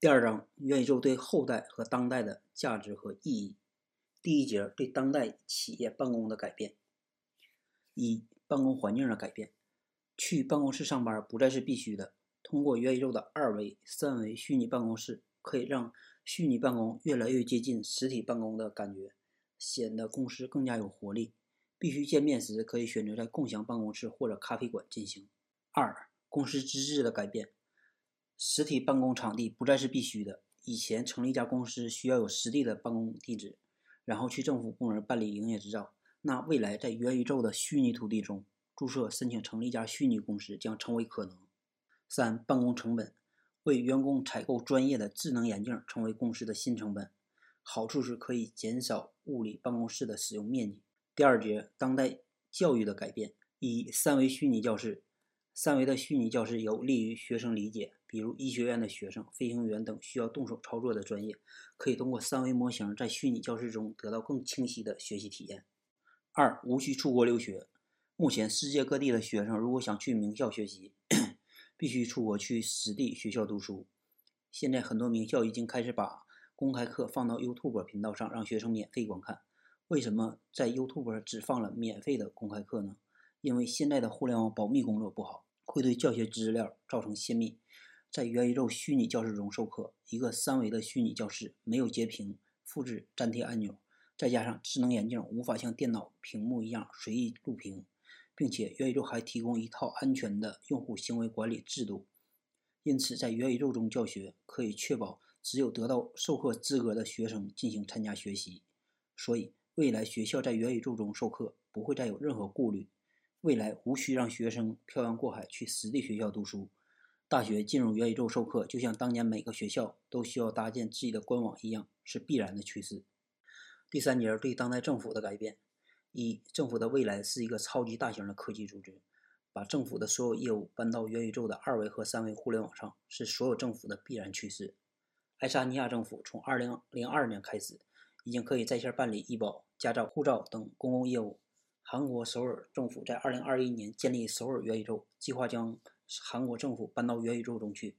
第二章元宇宙对后代和当代的价值和意义。第一节对当代企业办公的改变。一、办公环境的改变。去办公室上班不再是必须的。通过元宇宙的二维、三维虚拟办公室，可以让虚拟办公越来越接近实体办公的感觉，显得公司更加有活力。必须见面时，可以选择在共享办公室或者咖啡馆进行。二、公司资质的改变。实体办公场地不再是必须的。以前成立一家公司需要有实地的办公地址，然后去政府部门办理营业执照。那未来在元宇宙的虚拟土地中注册申请成立一家虚拟公司将成为可能。三、办公成本，为员工采购专业的智能眼镜成为公司的新成本。好处是可以减少物理办公室的使用面积。第二节，当代教育的改变。一、三维虚拟教室。三维的虚拟教室有利于学生理解，比如医学院的学生、飞行员等需要动手操作的专业，可以通过三维模型在虚拟教室中得到更清晰的学习体验。二、无需出国留学。目前世界各地的学生如果想去名校学习，必须出国去实地学校读书。现在很多名校已经开始把公开课放到 YouTube 频道上，让学生免费观看。为什么在 YouTube 只放了免费的公开课呢？因为现在的互联网保密工作不好。会对教学资料造成泄密。在元宇宙虚拟教室中授课，一个三维的虚拟教室没有截屏、复制、粘贴按钮，再加上智能眼镜无法像电脑屏幕一样随意录屏，并且元宇宙还提供一套安全的用户行为管理制度。因此，在元宇宙中教学可以确保只有得到授课资格的学生进行参加学习。所以，未来学校在元宇宙中授课不会再有任何顾虑。未来无需让学生漂洋过海去实地学校读书，大学进入元宇宙授课，就像当年每个学校都需要搭建自己的官网一样，是必然的趋势。第三节对当代政府的改变：一、政府的未来是一个超级大型的科技组织，把政府的所有业务搬到元宇宙的二维和三维互联网上，是所有政府的必然趋势。爱沙尼亚政府从2002年开始，已经可以在线办理医保、驾照、护照等公共业务。韩国首尔政府在2021年建立首尔元宇宙，计划将韩国政府搬到元宇宙中去，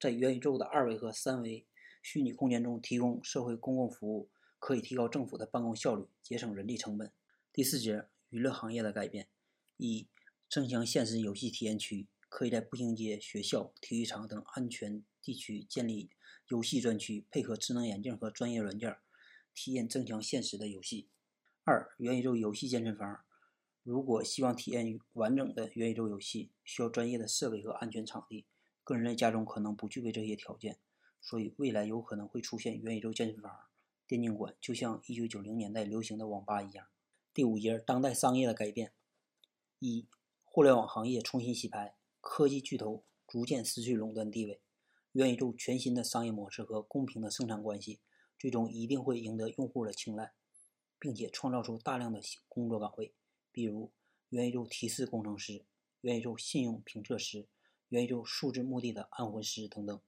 在元宇宙的二维和三维虚拟空间中提供社会公共服务，可以提高政府的办公效率，节省人力成本。第四节，娱乐行业的改变：一、增强现实游戏体验区，可以在步行街、学校、体育场等安全地区建立游戏专区，配合智能眼镜和专业软件，体验增强现实的游戏。二、元宇宙游戏健身房。如果希望体验完整的元宇宙游戏，需要专业的设备和安全场地。个人在家中可能不具备这些条件，所以未来有可能会出现元宇宙健身房、电竞馆，就像1990年代流行的网吧一样。第五节，当代商业的改变：一、互联网行业重新洗牌，科技巨头逐渐失去垄断地位，元宇宙全新的商业模式和公平的生产关系，最终一定会赢得用户的青睐，并且创造出大量的工作岗位。比如元宇宙提示工程师、元宇宙信用评测师、元宇宙数字墓地的安魂师等等。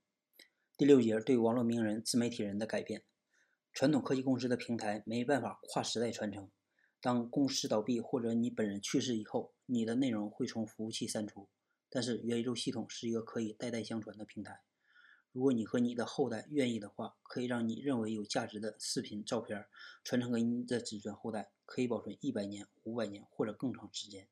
第六节对网络名人、自媒体人的改变。传统科技公司的平台没办法跨时代传承。当公司倒闭或者你本人去世以后，你的内容会从服务器删除。但是元宇宙系统是一个可以代代相传的平台。如果你和你的后代愿意的话，可以让你认为有价值的视频、照片传承给你的子孙后代。可以保存一百年、五百年或者更长时间。